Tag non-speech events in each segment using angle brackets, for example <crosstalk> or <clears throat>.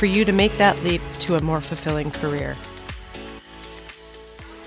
for you to make that leap to a more fulfilling career.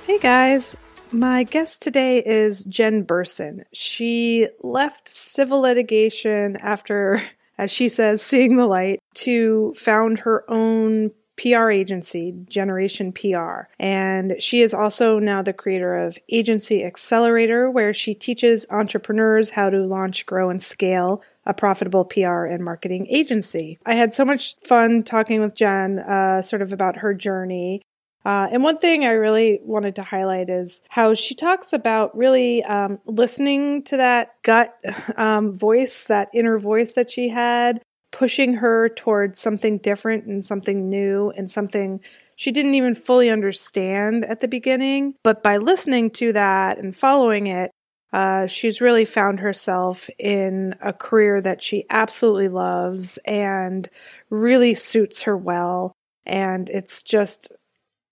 Hey guys, my guest today is Jen Berson. She left civil litigation after, <laughs> as she says, seeing the light to found her own PR agency, Jeneration PR. And she is also now the creator of Agency Accelerator, where she teaches entrepreneurs how to launch, grow, and scale a profitable PR and marketing agency. I had so much fun talking with Jen, uh, sort of about her journey. Uh, and one thing I really wanted to highlight is how she talks about really um, listening to that gut um, voice, that inner voice that she had, pushing her towards something different and something new and something she didn't even fully understand at the beginning. But by listening to that and following it, uh, she's really found herself in a career that she absolutely loves and really suits her well. And it's just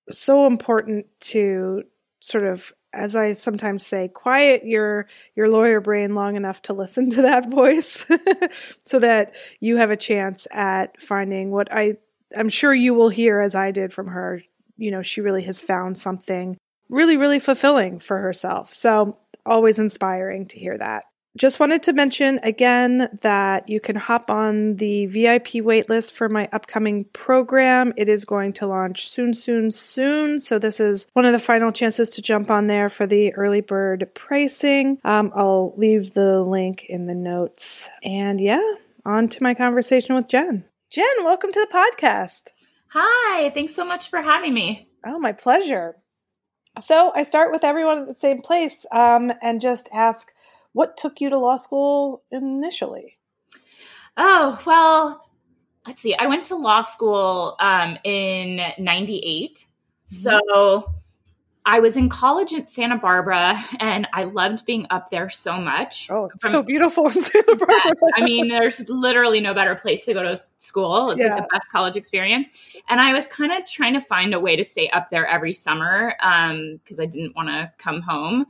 so important to sort of as I sometimes say, quiet your your lawyer brain long enough to listen to that <laughs> voice <laughs> so that you have a chance at finding what I I'm sure you will hear as I did from her. You know, she really has found something really really fulfilling for herself. So, always inspiring to hear that. Just wanted to mention again that you can hop on the VIP waitlist for my upcoming program. It is going to launch soon, soon, soon. So this is one of the final chances to jump on there for the early bird pricing. Um, I'll leave the link in the notes. And yeah, on to my conversation with Jen. Jen, welcome to the podcast. Hi, thanks so much for having me. Oh, my pleasure. So I start with everyone at the same place um, and just ask what took you to law school initially? Oh, well, let's see. I went to law school um, in 98. Mm-hmm. So I was in college at Santa Barbara and I loved being up there so much. Oh, it's From, so beautiful in Santa Barbara. Yes, I mean, there's literally no better place to go to school. It's yeah. like the best college experience. And I was kind of trying to find a way to stay up there every summer because um, I didn't want to come home.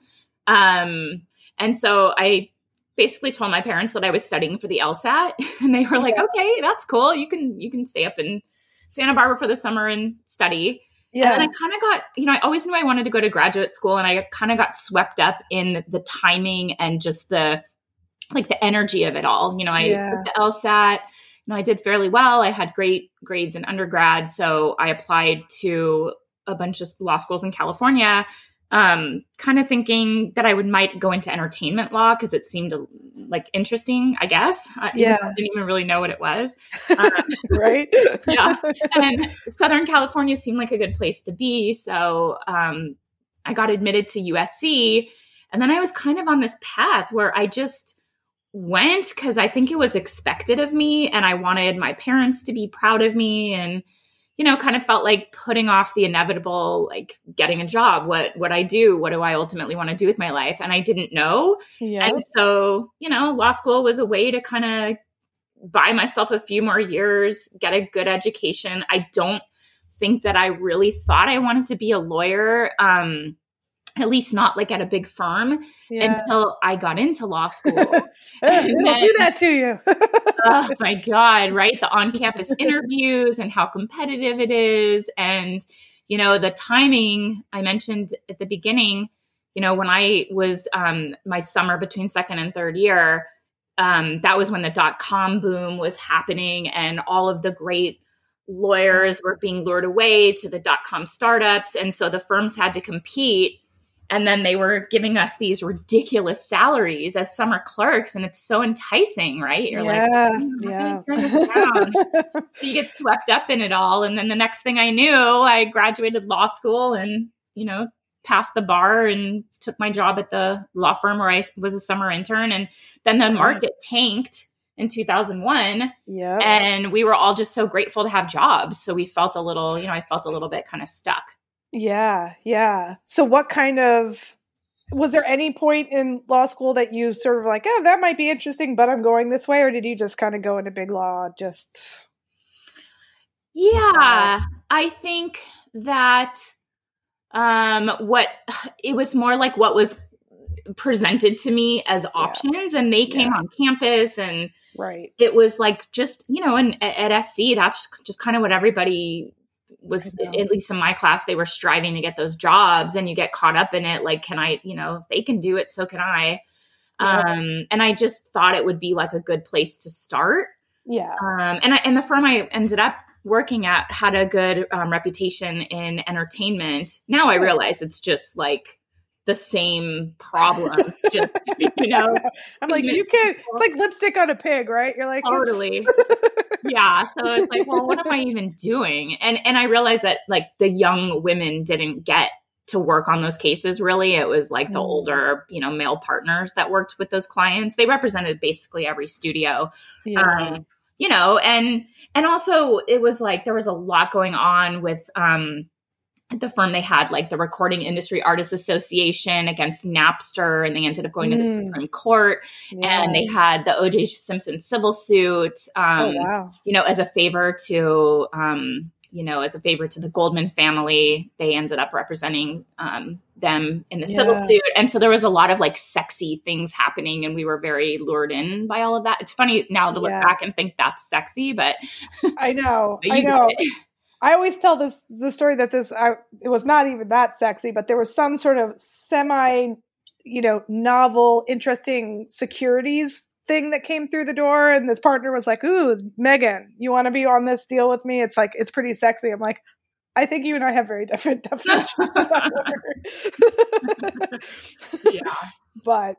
Um, and so I basically told my parents that I was studying for the LSAT <laughs> and they were like, yeah. "Okay, that's cool. You can you can stay up in Santa Barbara for the summer and study." Yeah. And I kind of got, you know, I always knew I wanted to go to graduate school and I kind of got swept up in the timing and just the like the energy of it all. You know, I yeah. took the LSAT, you know, I did fairly well. I had great grades in undergrad, so I applied to a bunch of law schools in California um, kind of thinking that I would might go into entertainment law because it seemed like interesting. I guess. Yeah, I didn't even really know what it was. <laughs> Um, right. <laughs> yeah, and Southern California seemed like a good place to be, so um, I got admitted to USC, and then I was kind of on this path where I just went because I think it was expected of me, and I wanted my parents to be proud of me, and you know, kind of felt like putting off the inevitable, like getting a job. What what I do? What do I ultimately want to do with my life? And I didn't know. And so, you know, law school was a way to kind of buy myself a few more years, get a good education. I don't think that I really thought I wanted to be a lawyer. Um, at least not like at a big firm yeah. until I got into law <laughs> school. It'll do that to you. <laughs> oh my God, right? The on campus interviews and how competitive it is. And, you know, the timing I mentioned at the beginning, you know, when I was um, my summer between second and third year, um, that was when the dot com boom was happening and all of the great lawyers were being lured away to the dot com startups. And so the firms had to compete and then they were giving us these ridiculous salaries as summer clerks and it's so enticing right? You're yeah, oh, like yeah. turn this down. <laughs> So you get swept up in it all and then the next thing i knew i graduated law school and you know passed the bar and took my job at the law firm where i was a summer intern. And then the market tanked in 2001 yeah and we were all just so grateful to have jobs. So we felt a little you know i felt a little bit kind of stuck Yeah, yeah. So what kind of was there any point in law school that you sort of like, oh, that might be interesting, but I'm going this way, or did you just kind of go into big law just? Yeah, I think that um what it was more like what was presented to me as options yeah. and they came yeah. on campus and right it was like just you know and at, at sc that's just kind of what everybody was at least in my class they were striving to get those jobs and you get caught up in it like can i you know if they can do it so can i yeah. um and i just thought it would be like a good place to start yeah um and i and the firm i ended up working at had a good um, reputation in entertainment now i realize it's just like the same problem. Just <laughs> you know, <laughs> I'm like, you can't. It's like lipstick on a pig, right? You're like, totally. <laughs> yeah. So it's like, well, what am I even doing? And and I realized that like the young women didn't get to work on those cases really it was like the mm. older you know male partners that worked with those clients they represented basically every studio yeah. um, you know and and also it was like there was a lot going on with um the firm they had like the recording industry artists association against napster and they ended up going mm. to the mm. supreme court yeah. and they had the oj simpson civil suit oh, um, oh, wow. you know as a favor to um, you know as a favor to the goldman family they ended up representing um, them in the yeah. civil suit and so there was a lot of like sexy things happening and we were very lured in by all of that it's funny now to look yeah. back and think that's sexy but i know <laughs> i know I always tell this the story that this I, it was not even that sexy, but there was some sort of semi, you know, novel, interesting securities thing that came through the door, and this partner was like, "Ooh, Megan, you want to be on this deal with me?" It's like it's pretty sexy. I'm like, I think you and I have very different <laughs> definitions of that word. <laughs> yeah, <laughs> but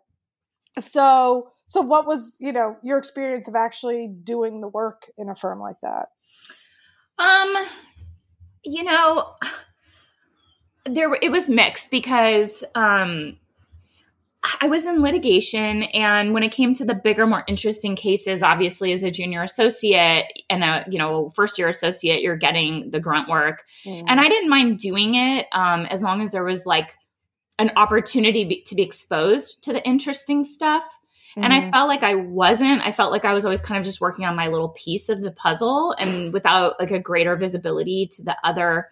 so so what was you know your experience of actually doing the work in a firm like that? Um, you know, there it was mixed because um, I was in litigation, and when it came to the bigger, more interesting cases, obviously, as a junior associate and a you know first year associate, you're getting the grunt work, mm. and I didn't mind doing it um, as long as there was like an opportunity be, to be exposed to the interesting stuff. Mm-hmm. And I mm-hmm. felt like I wasn't. I felt like I was always kind of just working on my little piece of the puzzle and without like a greater visibility to the other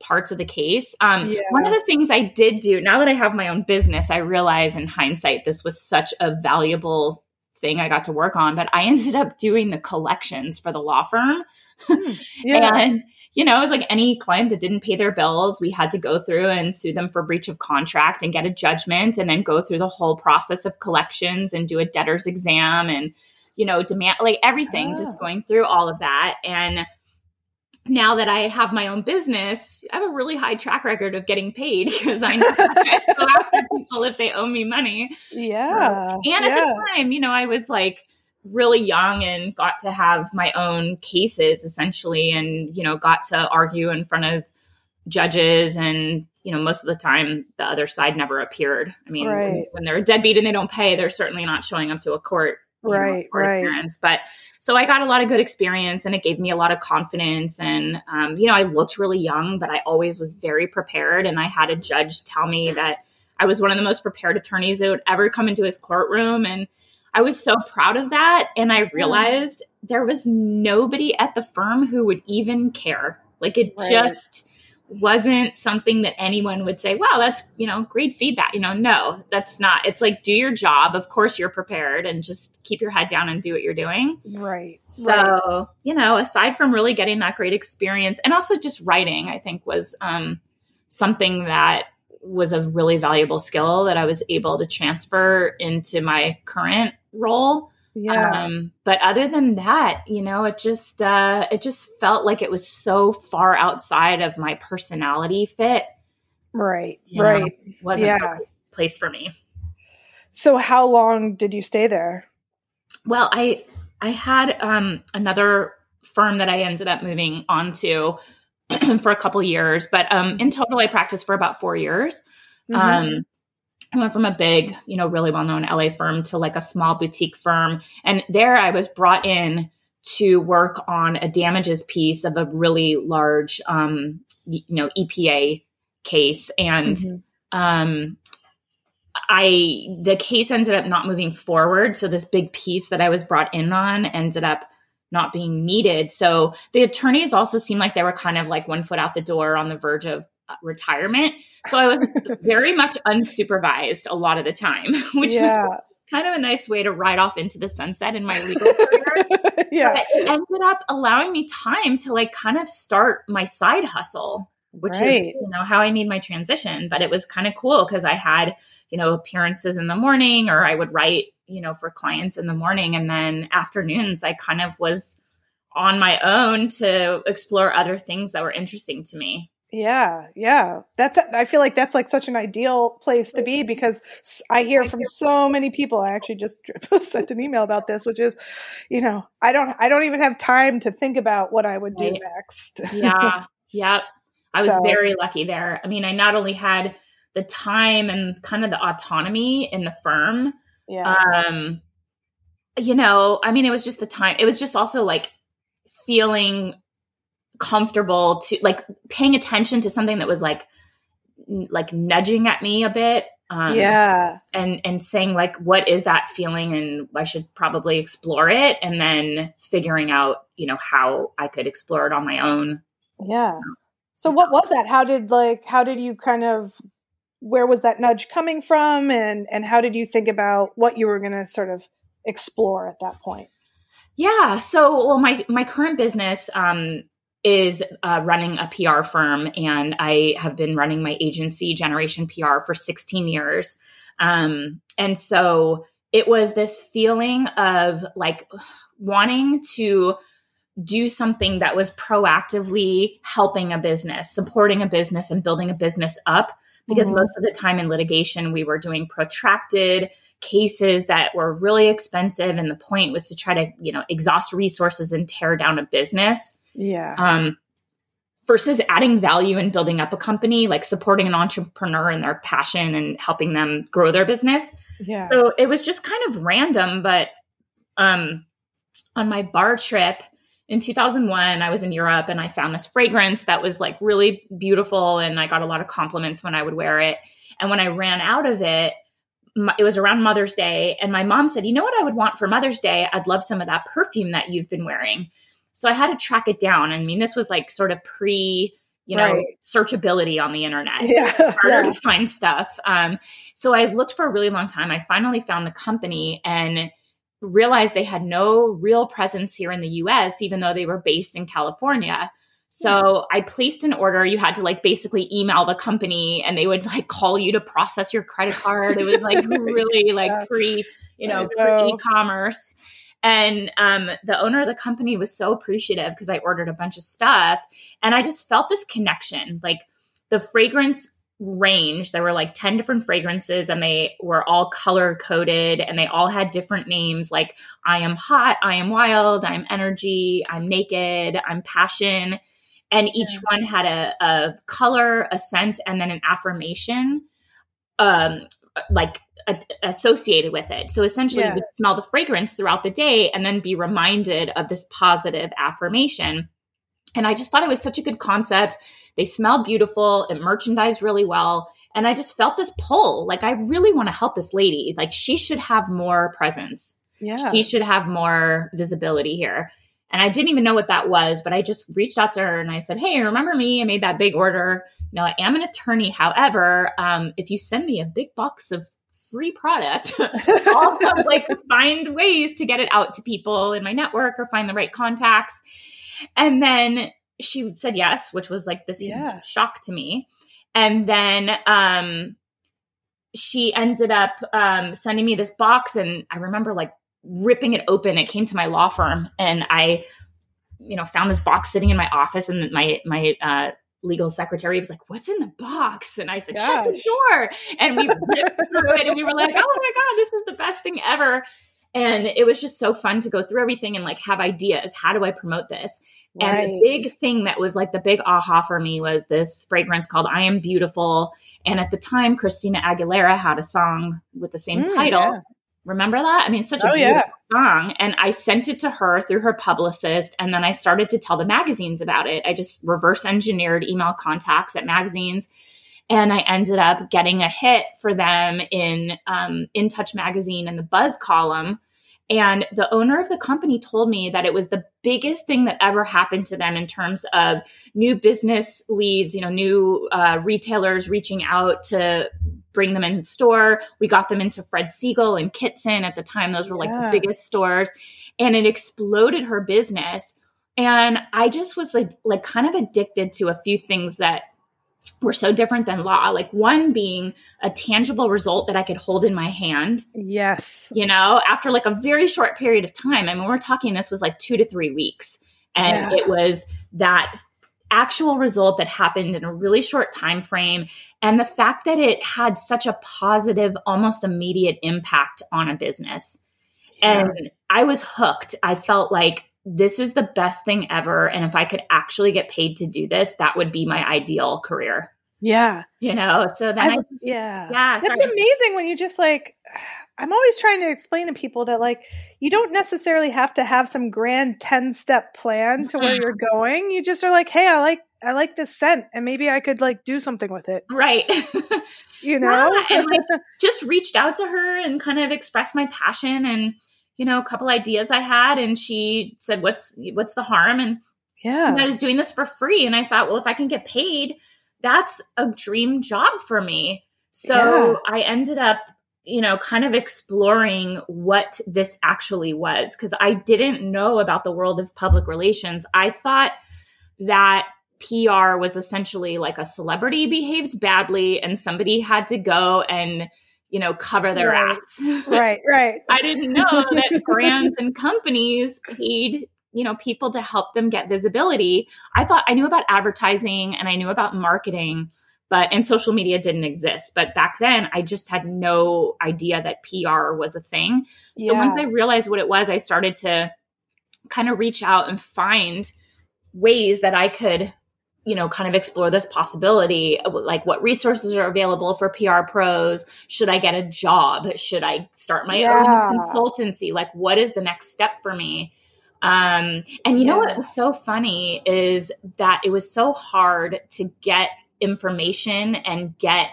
parts of the case. Um, yeah. One of the things I did do, now that I have my own business, I realize in hindsight, this was such a valuable thing I got to work on, but I <laughs> ended up doing the collections for the law firm. Hmm. Yeah. and you know, it was like any client that didn't pay their bills, we had to go through and sue them for breach of contract and get a judgment and then go through the whole process of collections and do a debtor's exam and, you know, demand like everything, oh. just going through all of that. And now that I have my own business, I have a really high track record of getting paid <laughs> because I know people if they owe me money. Yeah. and yeah. at the time, you know, I was like, really young and got to have my own cases essentially and you know got to argue in front of judges and you know most of the time the other side never appeared i mean right. when, when, they're a deadbeat and they don't pay they're certainly not showing up to a court right know, court right appearance. but so i got a lot of good experience and it gave me a lot of confidence and um, you know i looked really young but i always was very prepared and i had a judge tell me that i was one of the most prepared attorneys that would ever come into his courtroom and I was so proud of that. And I realized mm. there was nobody at the firm who would even care. Like it right. just wasn't something that anyone would say, wow, that's, you know, great feedback. You know, no, that's not. It's like, do your job. Of course, you're prepared and just keep your head down and do what you're doing. Right. So, right. you know, aside from really getting that great experience and also just writing, I think was um, something that was a really valuable skill that I was able to transfer into my current role. Yeah. Um, but other than that, you know, it just uh, it just felt like it was so far outside of my personality fit. Right. You right. Know, wasn't yeah. place for me. So how long did you stay there? Well, I I had um, another firm that I ended up moving on to <clears throat> for a couple years, but um, in total, I practiced for about four years. Mm-hmm. Um, I went from a big, you know, really well known LA firm to like a small boutique firm. And there I was brought in to work on a damages piece of a really large, um, you know, EPA case and mm-hmm. um I the case ended up not moving forward so this big piece that I was brought in on ended up not being needed so the attorneys also seemed like they were kind of like one foot out the door on the verge of Uh, retirement so I was <laughs> very much unsupervised a lot of the time <laughs> which yeah. was kind of a nice way to ride off into the sunset in my <laughs> legal career. yeah. But it ended up allowing me time to like kind of start my side hustle, which right. is, you know, how I made my transition. But it was kind of cool because I had, you know, appearances in the morning or I would write, you know, for clients in the morning. And then afternoons, I kind of was on my own to explore other things that were interesting to me. Yeah, yeah. That's I feel like that's like such an ideal place to be because I hear from so many people. I actually just <laughs> sent an email about this, which is, you know, I don't I don't even have time to think about what I would do right. next. yeah. <laughs> Yep. I was so. very lucky there. I mean, I not only had the time and kind of the autonomy in the firm. Yeah. Um you know, I mean, it was just the time. It was just also like feeling comfortable to like paying attention to something that was like like nudging at me a bit um, yeah. and and saying like what is that feeling and i should probably explore it and then figuring out you know how i could explore it on my own. Yeah. So what was that? How did like how did you kind of where was that nudge coming from and and how did you think about what you were going to sort of explore at that point? Yeah so well my my current business um is uh, running a PR firm, and I have been running my agency, Jeneration PR, for 16 years. Um, and so it was this feeling of like wanting to do something that was proactively helping a business, supporting a business, and building a business up. Because mm-hmm. most of the time in litigation, we were doing protracted cases that were really expensive. And the point was to try to, you know, exhaust resources and tear down a business. Yeah. Um, versus adding value and building up a company, like supporting an entrepreneur and their passion and helping them grow their business. Yeah. So it was just kind of random, but um, on my bar trip in 2001, I was in Europe and I found this fragrance that was like really beautiful, and I got a lot of compliments when I would wear it. And when I ran out of it, it was around Mother's Day, and my mom said, "You know what I would want for Mother's Day? I'd love some of that perfume that you've been wearing." So I had to track it down. I mean, this was like sort of pre, you know, right. searchability on the internet. <laughs> Yeah. harder yeah. to find stuff. Um, so I looked for a really long time. I finally found the company and realized they had no real presence here in the US, even though they were based in California. So I placed an order. You had to like basically email the company and they would like call you to process your credit card. It was like <laughs> really like pre, you know, know. e-commerce. And um, the owner of the company was so appreciative because I ordered a bunch of stuff. And I just felt this connection. Like the fragrance range, there were like 10 different fragrances and they were all color coded and they all had different names like I am hot, I am wild, I'm energy, I'm naked, I'm passion. And each one had a, a color, a scent, and then an affirmation. Um, like a- associated with it. So essentially, yeah. you would smell the fragrance throughout the day and then be reminded of this positive affirmation. And I just thought it was such a good concept. They smell beautiful, it merchandised really well. And I just felt this pull like, I really want to help this lady. Like, she should have more presence. Yeah. She should have more visibility here. And I didn't even know what that was, but I just reached out to her and I said, Hey, remember me? I made that big order. You know, I am an attorney. However, um, if you send me a big box of free product, <laughs> I'll like find ways to get it out to people in my network or find the right contacts. And then she said yes, which was like this yeah. huge shock to me. And then um, she ended up um, sending me this box, and I remember like ripping it open. It came to my law firm, and I, you know, found this box sitting in my office, and my my uh, legal secretary was like, "What's in the box?" And I said, Gosh. "Shut the door!" And we ripped through it, and we were like, "Oh my god, this is the best thing ever!" And it was just so fun to go through everything and like have ideas. How do I promote this? Right. And the big thing that was like the big aha for me was this fragrance called I Am Beautiful. And at the time, Christina Aguilera had a song with the same mm, title. Yeah. Remember that? I mean, such a oh, beautiful yeah. song. And I sent it to her through her publicist. And then I started to tell the magazines about it. I just reverse engineered email contacts at magazines. And I ended up getting a hit for them in um, In Touch magazine and the Buzz column. And the owner of the company told me that it was the biggest thing that ever happened to them in terms of new business leads, you know, new uh, retailers reaching out to bring them in store. We got them into Fred Segal and Kitson at the time. Those were like yeah. the biggest stores. And it exploded her business. And I just was like like kind of addicted to a few things that were so different than law. Like one being a tangible result that I could hold in my hand. Yes. You know, after like a very short period of time. I mean, we're talking this was like two to three weeks. And yeah. it was that actual result that happened in a really short time frame and the fact that it had such a positive almost immediate impact on a business yeah. and i was hooked i felt like this is the best thing ever. And if I could actually get paid to do this, that would be my ideal career. Yeah. You know, so then I, I just, yeah. Yeah. That's sorry. amazing when you just like, <sighs> I'm always trying to explain to people that like, you don't necessarily have to have some grand 10 step plan to where you're going. You just are like, Hey, I like, I like this scent and maybe I could like do something with it. Right. <laughs> you know, yeah, and like <laughs> just reached out to her and kind of expressed my passion and, you know, a couple ideas I had and she said, what's, what's the harm? And yeah, and I was doing this for free. And I thought, well, if I can get paid, that's a dream job for me. So yeah. I ended up, you know, kind of exploring what this actually was because I didn't know about the world of public relations. I thought that PR was essentially like a celebrity behaved badly and somebody had to go and you know, cover their right. ass. <laughs> right, right. I didn't know that brands and companies paid, you know, people to help them get visibility. I thought I knew about advertising and I knew about marketing, but and social media didn't exist. But back then I just had no idea that PR was a thing. So yeah. once I realized what it was, I started to kind of reach out and find ways that I could you know, kind of explore this possibility, like what resources are available for PR pros? Should I get a job? Should I start my yeah. own consultancy? Like, what is the next step for me? Um, and you yeah. know what was so funny is that it was so hard to get information and get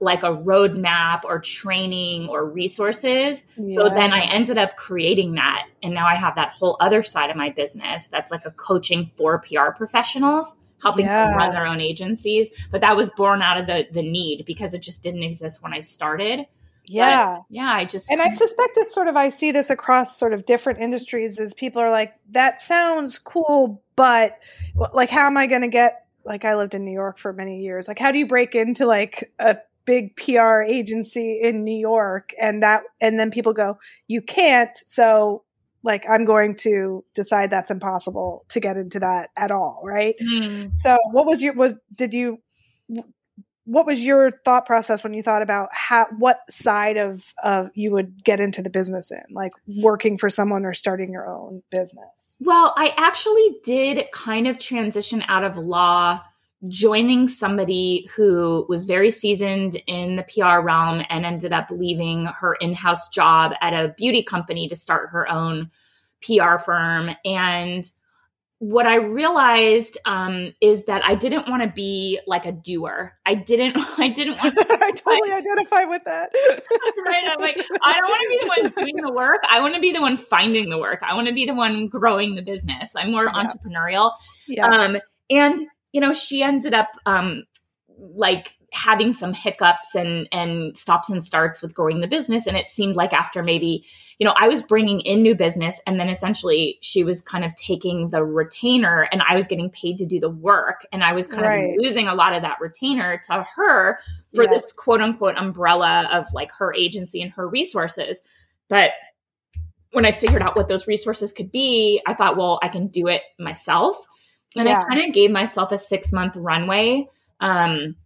like a roadmap or training or resources. Yeah. So then I ended up creating that. And now I have that whole other side of my business that's like a coaching for PR professionals helping yeah. them run their own agencies. But that was born out of the the need because it just didn't exist when I started. Yeah. But, yeah, I just And I suspect it's sort of I see this across sort of different industries as people are like that sounds cool, but like how am I going to get like I lived in New York for many years. Like how do you break into like a big PR agency in New York and that and then people go you can't so like I'm going to decide that's impossible to get into that at all, right? Mm. So what was your was did you what was your thought process when you thought about how what side of of you would get into the business in like working for someone or starting your own business well i actually did kind of transition out of law joining somebody who was very seasoned in the PR realm and ended up leaving her in house job at a beauty company to start her own PR firm. And what I realized um, is that I didn't want to be like a doer. I didn't. <laughs> I didn't want. To, <laughs> I totally <laughs> identify with that. right. I'm like, I don't want to be the one doing the work. I want to be the one finding the work. I want to be the one growing the business. I'm more yeah. entrepreneurial. Yeah. Um, and you know, she ended up um, like having some hiccups and and stops and starts with growing the business. And it seemed like after maybe you know i was bringing in new business and then essentially she was kind of taking the retainer and i was getting paid to do the work. And i was kind right. of losing a lot of that retainer to her for this quote unquote umbrella of like her agency and her resources. But when i figured out what those resources could be i thought well i can do it myself and yeah. i kind of gave myself a six month runway um,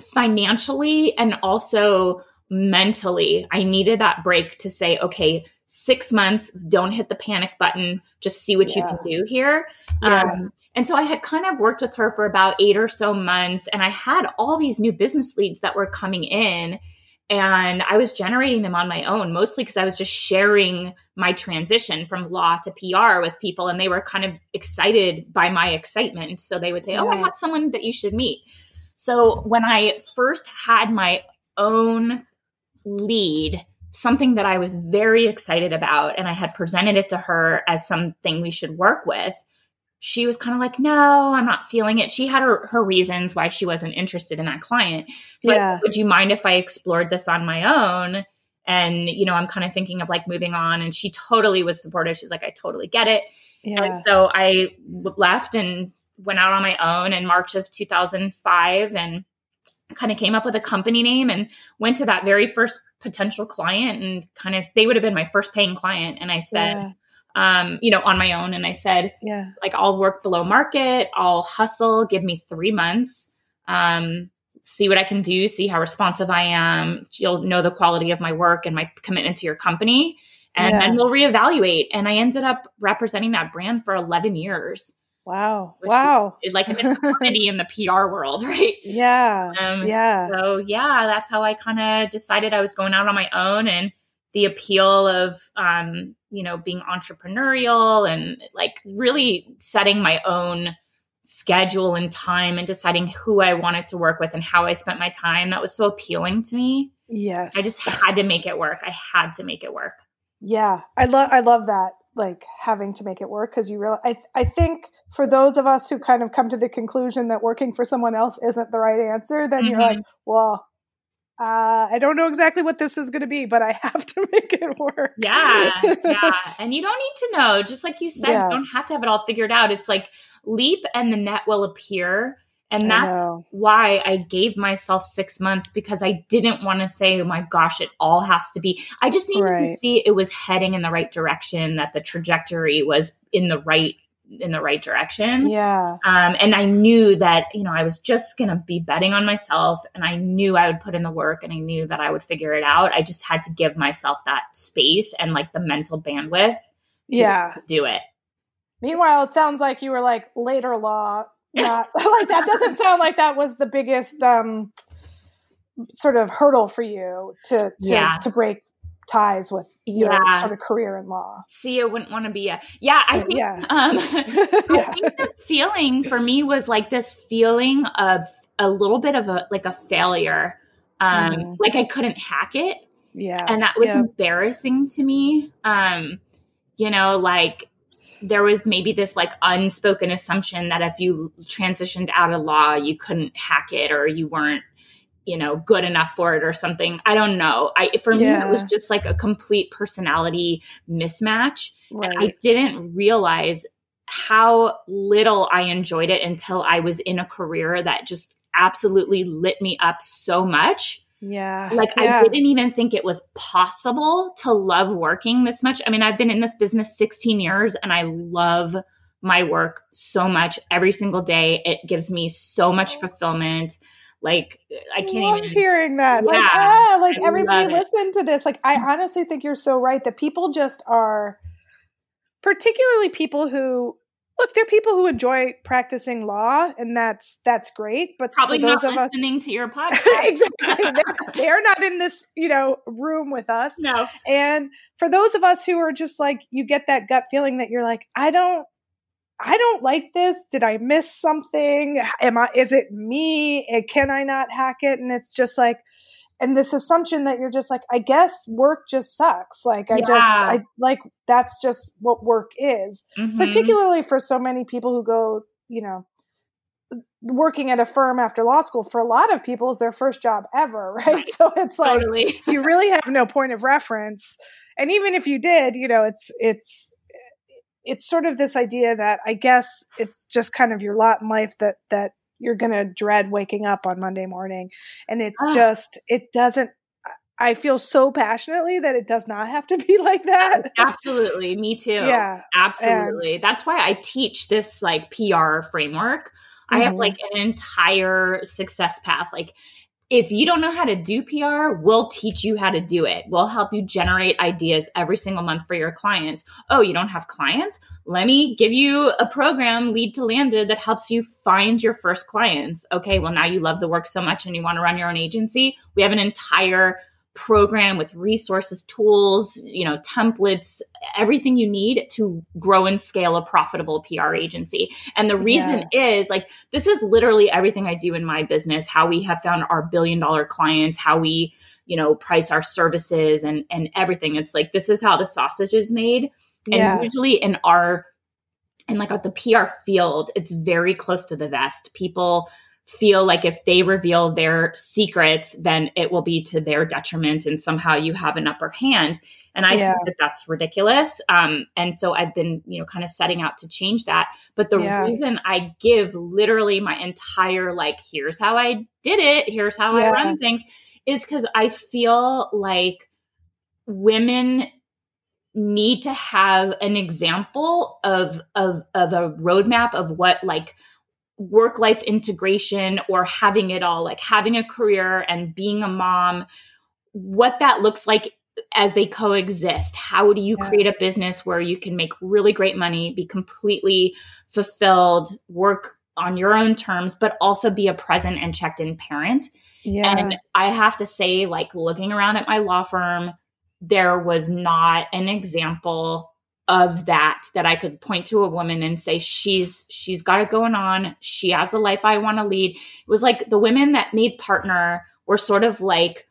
financially and also mentally, I needed that break to say, okay, six months, don't hit the panic button, just see what yeah. you can do here. Yeah. Um, and so I had kind of worked with her for about eight or so months, and I had all these new business leads that were coming in. And I was generating them on my own, mostly because I was just sharing my transition from law to PR with people, and they were kind of excited by my excitement. So they would say, Oh, I have someone that you should meet. So when I first had my own lead, something that I was very excited about, and I had presented it to her as something we should work with, she was kind of like, no, I'm not feeling it. She had her, her reasons why she wasn't interested in that client. So, yeah. I, would you mind if I explored this on my own? And, you know, I'm kind of thinking of like moving on. And she totally was supportive. She's like, I totally get it. Yeah. And so I left and went out on my own in March of 2005 and kind of came up with a company name and went to that very first potential client and kind of, they would have been my first paying client. And I said, yeah um, you know, on my own. And I said, yeah, like I'll work below market, I'll hustle, give me three months, um, see what I can do, see how responsive I am. You'll know the quality of my work and my commitment to your company. And yeah. then we'll reevaluate. And I ended up representing that brand for 11 years. Wow. Wow. Is, like an <laughs> eternity in the PR world, right? Yeah. Um, yeah. So, yeah, that's how I kind of decided I was going out on my own. And the appeal of um, you know being entrepreneurial and like really setting my own schedule and time and deciding who I wanted to work with and how I spent my time that was so appealing to me. Yes. I just had to make it work. I had to make it work. Yeah. I love I love that like having to make it work because you realize I, th- I think for those of us who kind of come to the conclusion that working for someone else isn't the right answer then mm-hmm. you're like well uh, I don't know exactly what this is going to be, but I <laughs> have to make it work. Yeah. Yeah. and you don't need to know. Just like you said, yeah. you don't have to have it all figured out. It's like leap and the net will appear. And that's I why I gave myself six months because I didn't want to say, oh my gosh, it all has to be. I just needed right. to see it was heading in the right direction, that the trajectory was in the right in the right direction. Yeah. Um, and I knew that, you know, I was just going to be betting on myself and I knew I would put in the work and I knew that I would figure it out. I just had to give myself that space and like the mental bandwidth to, yeah. to do it. Meanwhile, it sounds like you were like later law, not <laughs> like that doesn't sound like that was the biggest, um, sort of hurdle for you to, to, yeah. to break ties with your yeah. sort of career in law. See, I wouldn't want to be a yeah. I think yeah. <laughs> Um, <laughs> I think the feeling for me was like this feeling of a little bit of a like a failure, um, mm. like I couldn't hack it. Yeah, and that was yeah. embarrassing to me. Um, you know, like there was maybe this like unspoken assumption that if you transitioned out of law, you couldn't hack it or you weren't you know good enough for it or something i don't know i for yeah. me it was just like a complete personality mismatch right. and i didn't realize how little i enjoyed it until i was in a career that just absolutely lit me up so much yeah. Like yeah. I didn't even think it was possible to love working this much. I mean, I've been in this business 16 years and I love my work so much every single day. It gives me so much oh. fulfillment. Like I can't I even hearing that. Yeah, like ah, like I everybody listen to this. Like I honestly think you're so right that people just are particularly people who look, they're people who enjoy practicing law, and that's that's great. But probably not listening us, to your <laughs> podcast. exactly, they're, they're, not in this you know room with us. No. And for those of us who are just like, you get that gut feeling that you're like, I don't, I don't like this. Did I miss something? Am I, is it me? Eh, can I not hack it? And it's just like, and this assumption that you're just like, I guess work just sucks. Like, I yeah. just, I like, that's just what work is, mm-hmm. particularly for so many people who go, you know, working at a firm after law school for a lot of people is their first job ever, <laughs> right? right. So it's like, totally. you really have no point of reference. And even if you did, you know, it's, it's, it's sort of this idea that I guess it's just kind of your lot in life that that you're going to dread waking up on Monday morning and it's Ugh. just it doesn't I feel so passionately that it does not have to be <laughs> like that. Absolutely. Me too. Yeah. Absolutely. And, That's why I teach this like PR framework. Mm-hmm. I have mm-hmm. like an entire success path. Like if you don't know how to do PR, we'll teach you how to do it. We'll help you generate ideas every single month for your clients. Oh, you don't have clients? Let me give you a program, Lead to Landed, that helps you find your first clients. Okay, well, now you love the work so much and you want to run your own agency. We have an entire program with resources, tools, you know, templates, everything you need to grow and scale a profitable PR agency. And the reason yeah. is like, this is literally everything I do in my business, how we have found our billion dollar clients, how we, you know, price our services and, and everything. It's like, this is how the sausage is made. And yeah. usually in our, in like the PR field, it's very close to the vest. People, feel like if they reveal their secrets, then it will be to their detriment and somehow you have an upper hand. And I yeah. think that that's ridiculous. Um, and so I've been, you know, kind of setting out to change that. But the yeah. reason I give literally my entire, like, here's how I did it, here's how yeah. I run things, is because I feel like women need to have an example of of of a roadmap of what like work life integration or having it all, like having a career and being a mom, what that looks like as they coexist. How do you yeah. create a business where you can make really great money, be completely fulfilled, work on your own terms, but also be a present and checked in parent? Yeah. And I have to say, like looking around at my law firm, there was not an example of that that I could point to a woman and say she's she's got it going on. She has the life I want to lead. It was like the women that made partner were sort of like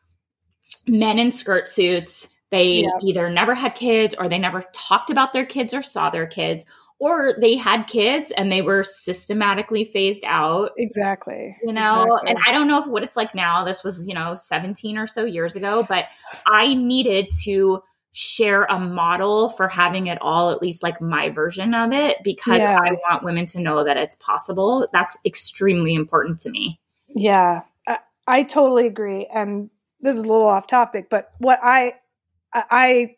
men in skirt suits. They yeah. either never had kids or they never talked about their kids or saw their kids or they had kids and they were systematically phased out. Exactly. You know, exactly. and I don't know if what it's like now. This was, you know, 17 or so years ago, but I needed to share a model for having it all, at least like my version of it, because yeah. I want women to know that it's possible. That's extremely important to me. Yeah, I, I totally agree. And this is a little off topic, but what I, I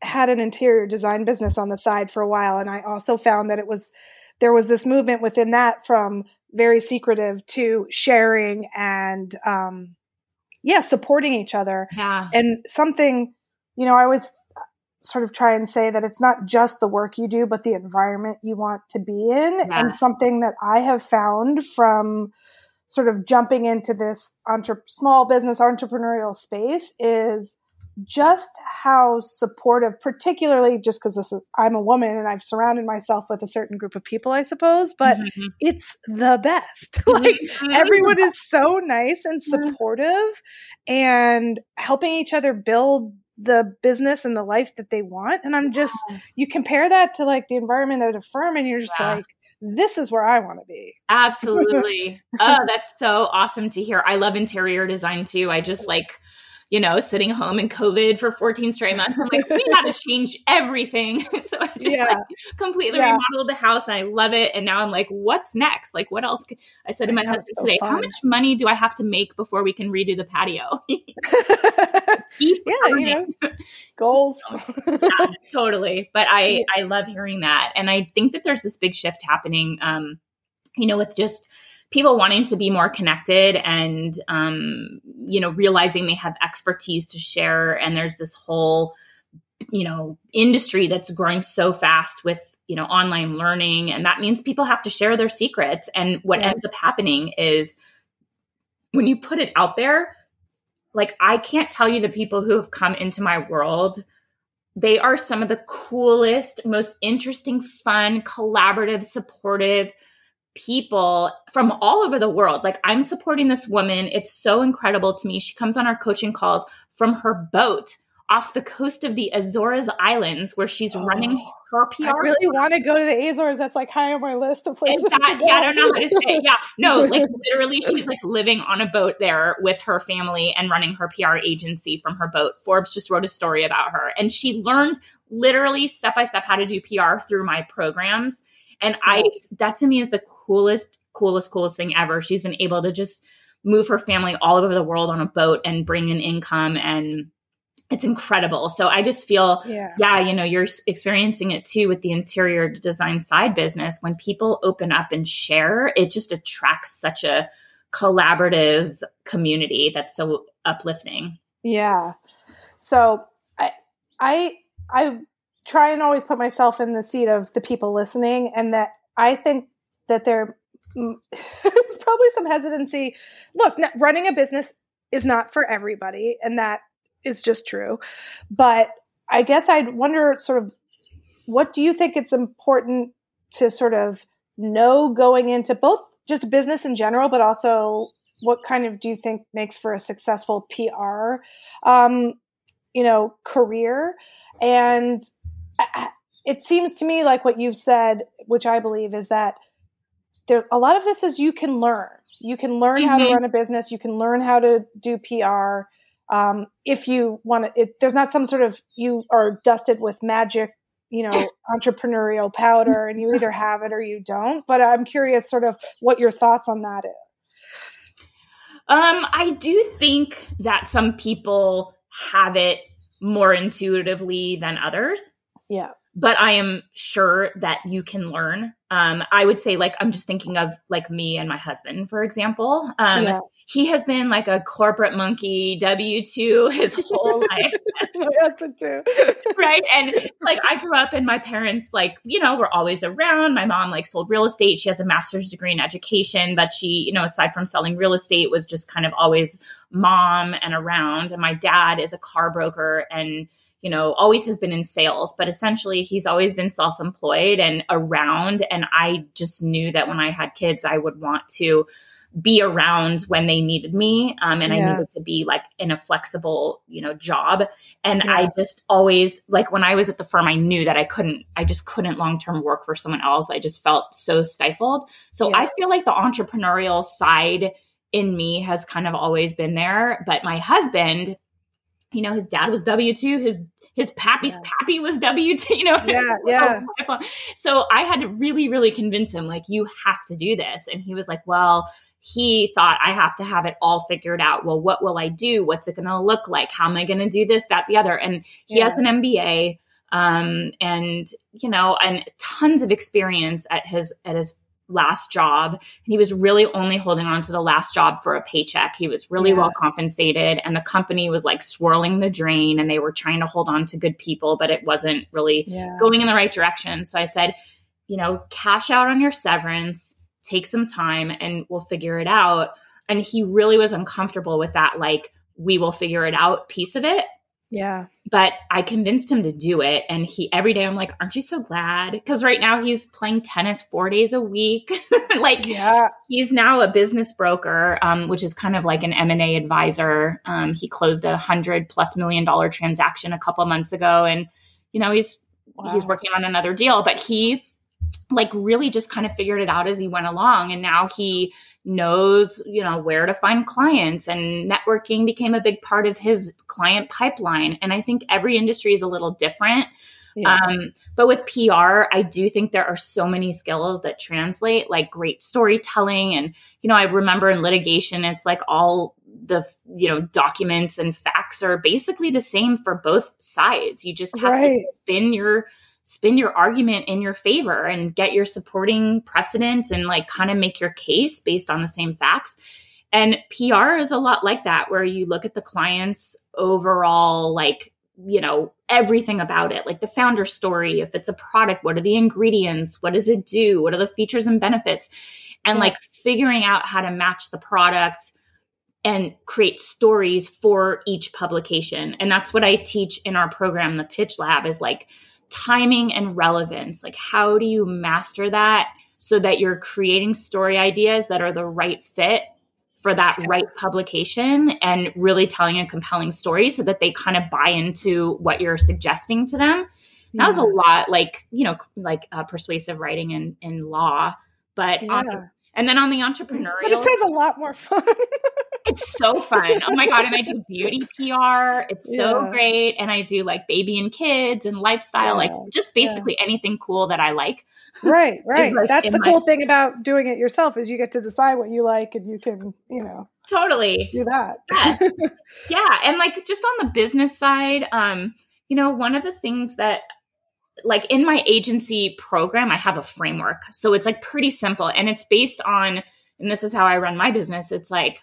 had an interior design business on the side for a while. And I also found that it was, there was this movement within that from very secretive to sharing and, um, yeah, supporting each other. Yeah. And something you know, I always sort of try and say that it's not just the work you do, but the environment you want to be in. Yes. And something that I have found from sort of jumping into this entre- small business entrepreneurial space is just how supportive, particularly just because I'm a woman and I've surrounded myself with a certain group of people, I suppose, but mm-hmm. it's the best. <laughs> like mm-hmm. everyone is so nice and supportive and helping each other build the business and the life that they want. And I'm just, yes. you compare that to like the environment at a firm and you're just yeah. like, this is where I want to be. Absolutely. <laughs> oh, that's so awesome to hear. I love interior design too. I just like, you know, sitting home in COVID for 14 straight months. I'm like, we got to change everything. <laughs> so I just yeah. like completely yeah. remodeled the house and I love it. And now I'm like, what's next? Like, what else? I said to my husband so today, fun. how much money do I have to make before we can redo the patio? <laughs> Keep <laughs> yeah, you know, goals. yeah, totally. But I, I love hearing that. And I think that there's this big shift happening, um, you know, with just, people wanting to be more connected and um, you know realizing they have expertise to share. And there's this whole you know industry that's growing so fast with you know online learning. And that means people have to share their secrets. And what yeah. ends up happening is when you put it out there like i can't tell you the people who have come into my world. They are some of the coolest most interesting fun collaborative supportive people from all over the world. Like I'm supporting this woman. It's so incredible to me. She comes on our coaching calls from her boat off the coast of the Azores Islands where she's oh, running her PR. I really want to go to the Azores. That's like high on my list of places. That, yeah, I don't know how to say. Yeah, no, like <laughs> literally, she's like living on a boat there with her family and running her PR agency from her boat. Forbes just wrote a story about her, and she learned literally step by step how to do PR through my programs. And I, that to me is the coolest, coolest, coolest thing ever. She's been able to just move her family all over the world on a boat and bring in income and it's incredible. So I just feel, yeah. yeah, you know, you're experiencing it too with the interior design side business. When people open up and share, it just attracts such a collaborative community that's so uplifting. Yeah. So I, I, I try and always put myself in the seat of the people listening, and that I think that there <laughs> is probably some hesitancy. Look, running a business is not for everybody, and that is just true. But I guess I'd wonder sort of what do you think it's important to sort of know going into both just business in general, but also what kind of do you think makes for a successful PR, um, you know, career? And it seems to me like what you've said, which I believe is that there a lot of this is you can learn. You can learn mm-hmm. how to mm-hmm. run a business. You can learn how to do PR. Um, if you want to, there's not some sort of you are dusted with magic, you know, <laughs> entrepreneurial powder, and you either <laughs> have it or you don't. But I'm curious, sort of, what your thoughts on that is. Um, I do think that some people have it more intuitively than others. Yeah but I am sure that you can learn. Um, I would say, like, I'm just thinking of like me and my husband, for example. Um, yeah. He has been like a corporate monkey, W 2 <laughs> his whole <laughs> life. my husband, too. <laughs> right. And like, I grew up and my parents, like, you know, were always around. My mom, like, sold real estate. She has a master's degree in education, but she, you know, aside from selling real estate, was just kind of always mom and around. And my dad is a car broker and, you know, always has been in sales, but essentially he's always been self employed and around. And I just knew that when I had kids, I would want to be around when they needed me um, and yeah. i needed to be like in a flexible you know job and yeah. i just always like when i was at the firm i knew that i couldn't i just couldn't long term work for someone else i just felt so stifled so yeah. i feel like the entrepreneurial side in me has kind of always been there but my husband you know, his dad was W two, his his pappy's yeah. pappy was W two, you know. <laughs> Yeah, yeah. So I had to really, really convince him, like, you have to do this. And he was like, Well, he thought I have to have it all figured out. Well, what will I do? What's it gonna look like? How am I gonna do this, that, the other? And he yeah. has an MBA um and you know and tons of experience at his at his last job and he was really only holding on to the last job for a paycheck he was really yeah. well compensated and the company was like swirling the drain and they were trying to hold on to good people but it wasn't really yeah. going in the right direction so i said you know cash out on your severance take some time and we'll figure it out and he really was uncomfortable with that like we will figure it out piece of it yeah. But I convinced him to do it. And he, every day I'm like, aren't you so glad? Because right now he's playing tennis four days a week. <laughs> like, yeah. he's now a business broker, um, which is kind of like an M&A advisor. Um, he closed a hundred plus million dollar transaction a couple months ago. And, you know, he's, wow. he's working on another deal, but he, like really just kind of figured it out as he went along and now he knows you know where to find clients and networking became a big part of his client pipeline and i think every industry is a little different yeah. um, but with pr i do think there are so many skills that translate like great storytelling and you know i remember in litigation it's like all the you know documents and facts are basically the same for both sides you just have right. to spin your spin your argument in your favor and get your supporting precedent and like kind of make your case based on the same facts. And PR is a lot like that, where you look at the client's overall, like, you know, everything about it, like the founder story. If it's a product, what are the ingredients? What does it do? What are the features and benefits? And like figuring out how to match the product and create stories for each publication. And that's what I teach in our program, the Pitch Lab, is like, timing and relevance. Like, how do you master that so that you're creating story ideas that are the right fit for that yeah. right publication and really telling a compelling story so that they kind of buy into what you're suggesting to them? Yeah. That was a lot like, you know, like uh, persuasive writing in, in law. But yeah. on, and then on the entrepreneurial, but it says a lot more fun. <laughs> it's so fun. Oh my god! And I do beauty PR. It's so yeah. great. And I do like baby and kids and lifestyle, yeah. like just basically yeah. anything cool that I like. Right, <laughs> right. Like That's the cool my- thing about doing it yourself is you get to decide what you like, and you can, you know, totally do that. Yes. <laughs> yeah, and like just on the business side, um, you know, one of the things that like in my agency program, I have a framework. So it's like pretty simple and it's based on, and this is how I run my business. It's like,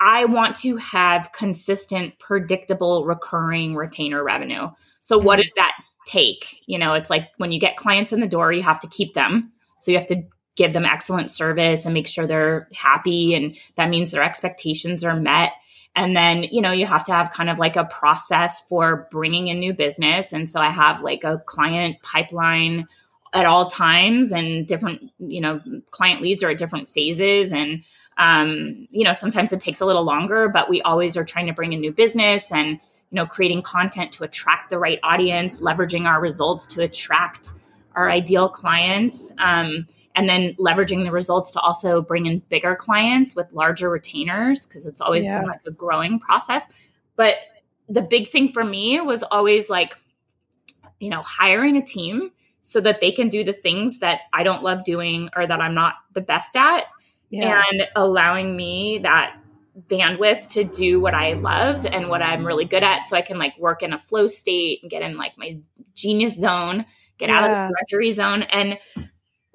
I want to have consistent, predictable, recurring retainer revenue. So, what mm-hmm. does that take? You know, it's like when you get clients in the door, you have to keep them. So, you have to give them excellent service and make sure they're happy. And that means their expectations are met. And then, you know, you have to have kind of like a process for bringing in new business. And so I have like a client pipeline at all times and different, you know, client leads are at different phases. And, um, you know, sometimes it takes a little longer, but we always are trying to bring in new business and, you know, creating content to attract the right audience, leveraging our results to attract our ideal clients. Um, and then leveraging the results to also bring in bigger clients with larger retainers because it's always yeah. been like a growing process. But the big thing for me was always like, you know, hiring a team so that they can do the things that I don't love doing or that I'm not the best at yeah. and allowing me that bandwidth to do what I love and what I'm really good at so I can like work in a flow state and get in like my genius zone, get yeah. out of the drudgery zone and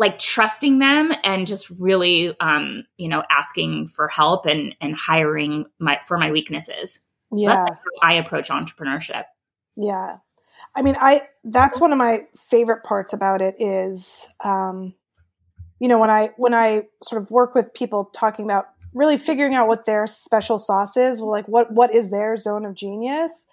like trusting them and just really um you know asking for help and and hiring my for my weaknesses so yeah like i approach entrepreneurship yeah i mean i that's one of my favorite parts about it is um you know when i when i sort of work with people talking about really figuring out what their special sauce is well like what what is their zone of genius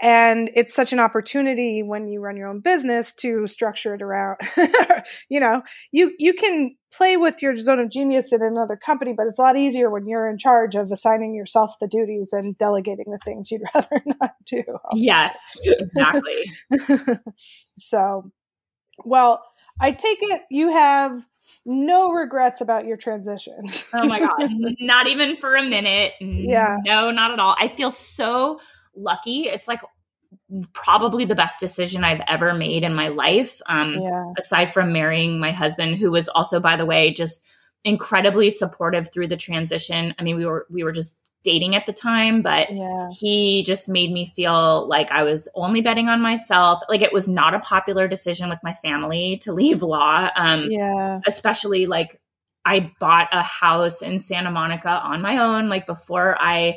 and it's such an opportunity when you run your own business to structure it around <laughs> you know you you can play with your zone of genius in another company but it's a lot easier when you're in charge of assigning yourself the duties and delegating the things you'd <laughs> rather not do obviously. yes exactly <laughs> so well i take it you have no regrets about your transition. <laughs> oh my god, <laughs> not even for a minute. Yeah. No, not at all. I feel so lucky. It's like probably the best decision I've ever made in my life. Um, yeah. Aside from marrying my husband, who was also, by the way, just incredibly supportive through the transition. I mean, we were we were just dating at the time, but yeah. he just made me feel like I was only betting on myself. Like it was not a popular decision with my family to leave <laughs> law. Um, yeah. Especially like I bought a house in Santa Monica on my own, like before I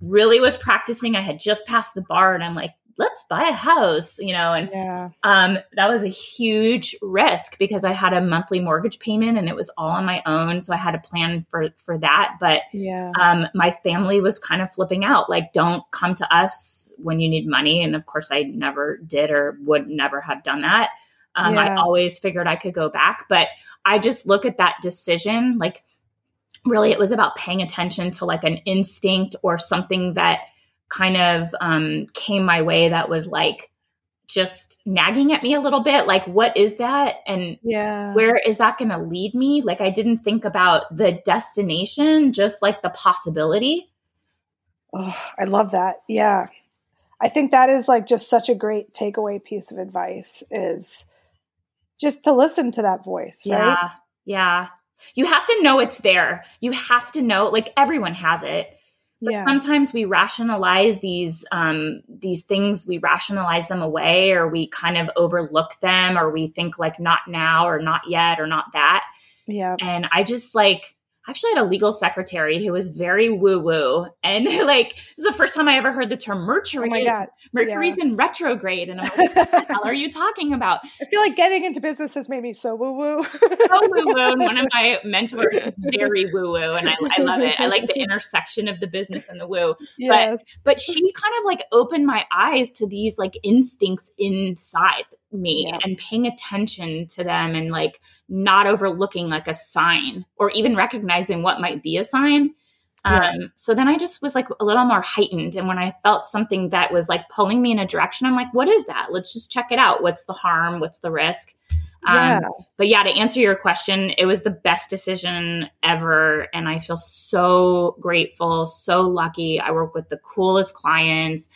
really was practicing. I had just passed the bar and I'm like, let's buy a house, you know, and yeah. um, that was a huge risk because I had a monthly mortgage payment and it was all on my own. So I had a plan for, for that. But yeah. um, my family was kind of flipping out, like, don't come to us when you need money. And of course I never did or would never have done that. Um, yeah. I always figured I could go back, but I just look at that decision like really it was about paying attention to like an instinct or something that kind of um, came my way that was like just nagging at me a little bit like what is that? And yeah. where is that going to lead me? Like i didn't think about the destination just like the possibility. Oh i love that. Yeah. I think that is like just such a great takeaway piece of advice is just to listen to that voice yeah. right? yeah. You have to know it's there. You have to know, like everyone has it. But yeah. sometimes we rationalize these um, these things. We rationalize them away, or we kind of overlook them, or we think like not now, or not yet, or not that. Yeah. And I just like actually had a legal secretary who was very woo woo. And <laughs> like, this is the first time I ever heard the term Mercury. Oh my God. Mercury's yeah. in retrograde. And I'm like, what the hell are you talking about? <laughs> I feel like getting into business has made me so woo woo. so <laughs> woo woo. And one of my mentors is very woo woo. And I, I, love it. I like the intersection of the business and the woo. Yes. But, but she kind of like opened my eyes to these like instincts inside me yeah. and paying attention to them and like not overlooking like a sign or even recognizing what might be a sign. Yeah. Um, so then I just was like a little more heightened. And when I felt something that was like pulling me in a direction, I'm like, what is that? Let's just check it out. What's the harm? What's the risk? Um. But yeah, to answer your question, it was the best decision ever. And I feel so grateful, so lucky. I work with the coolest clients.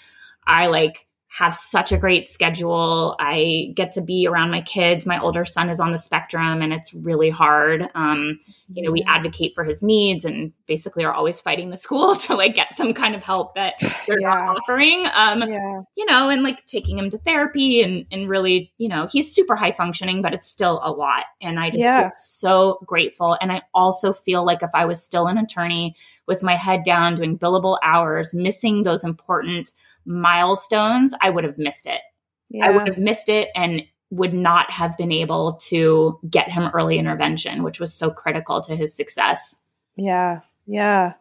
I like have such a great schedule. I get to be around my kids. My older son is on the spectrum and it's really hard. Um, you know, we advocate for his needs and basically are always fighting the <laughs> school to like get some kind of help that <sighs> they're yeah. not offering. Um, yeah. you know, and like taking him to therapy and, and really, you know, he's super high functioning, but it's still a lot. And I just yeah. feel so grateful. And I also feel like if I was still an attorney with my head down doing billable hours, missing those important milestones, I would have missed it. Yeah. I would have missed it and would not have been able to get him early intervention, which was so critical to his success. Yeah. Yeah.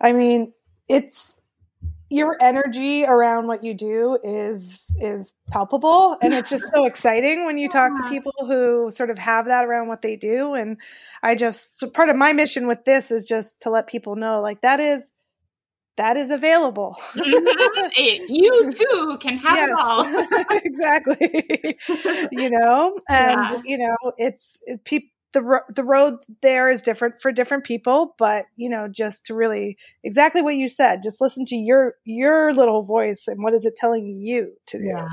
I mean, it's your energy around what you do is is palpable and it's just so <laughs> exciting when you talk to people who sort of have that around what they do and i just so part of my mission with this is just to let people know like that is that is available <laughs> mm-hmm. you too can have yes. it all <laughs> exactly <laughs> you know and yeah. you know it's it, people the ro- the road there is different for different people but you know just to really exactly what you said just listen to your your little voice and what is it telling you to do yeah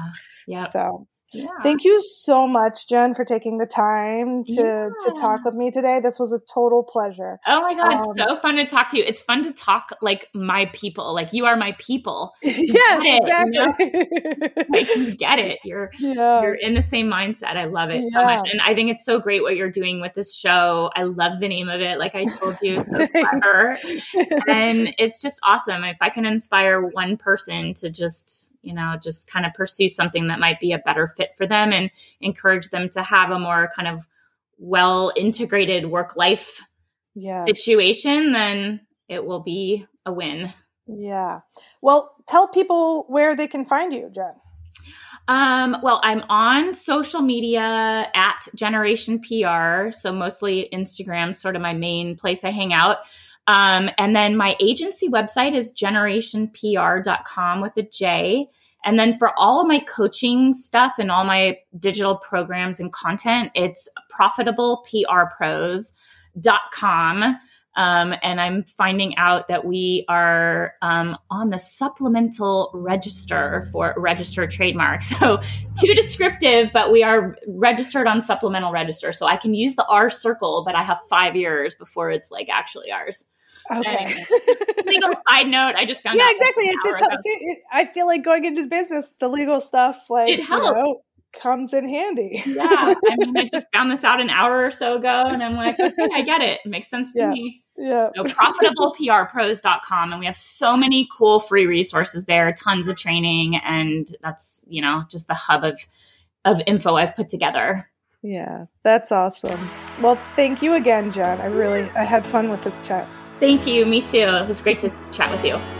yeah so yeah. Thank you so much, Jen, for taking the time to yeah. to talk with me today. This was a total pleasure. Oh my god, um, so fun to talk to you. It's fun to talk like my people. Like you are my people. <laughs> yes, it, exactly. You, know? like, you get it. You're <laughs> yeah. you're in the same mindset. I love it so much, and I think it's so great what you're doing with this show. I love the name of it. Like I told you, so <laughs> clever, and it's just awesome. If I can inspire one person to just you know, just kind of pursue something that might be a better fit for them and encourage them to have a more kind of well integrated work life yes. situation, then it will be a win. Yeah. Well, tell people where they can find you, Jen. Um, well, I'm on social media at Jeneration PR. So mostly Instagram, sort of my main place I hang out. Um, and then my agency website is jenerationpr.com with a J. And then for all of my coaching stuff and all my digital programs and content, it's profitableprpros.com. Um, and I'm finding out that we are um, on the supplemental register for registered trademark. <laughs> So, too descriptive, but we are registered on supplemental register. So, I can use the R circle, but I have five years before it's like actually ours. Okay. <laughs> legal side note, I just found out. yeah, exactly. It's, it's it, I feel like going into business, the legal stuff, like it helps. You know, comes in handy. yeah. I mean, I <laughs> just found this out an hour or so ago and I'm like, okay, I get it. it makes sense to yeah. me. Yeah. So profitableprpros.com. And we have so many cool free resources there, tons of training. And that's, you know, just the hub of, of info I've put together. Yeah, that's awesome. Well, thank you again, Jen. I really, I had fun with this chat. Thank you. Me too. It was great to chat with you.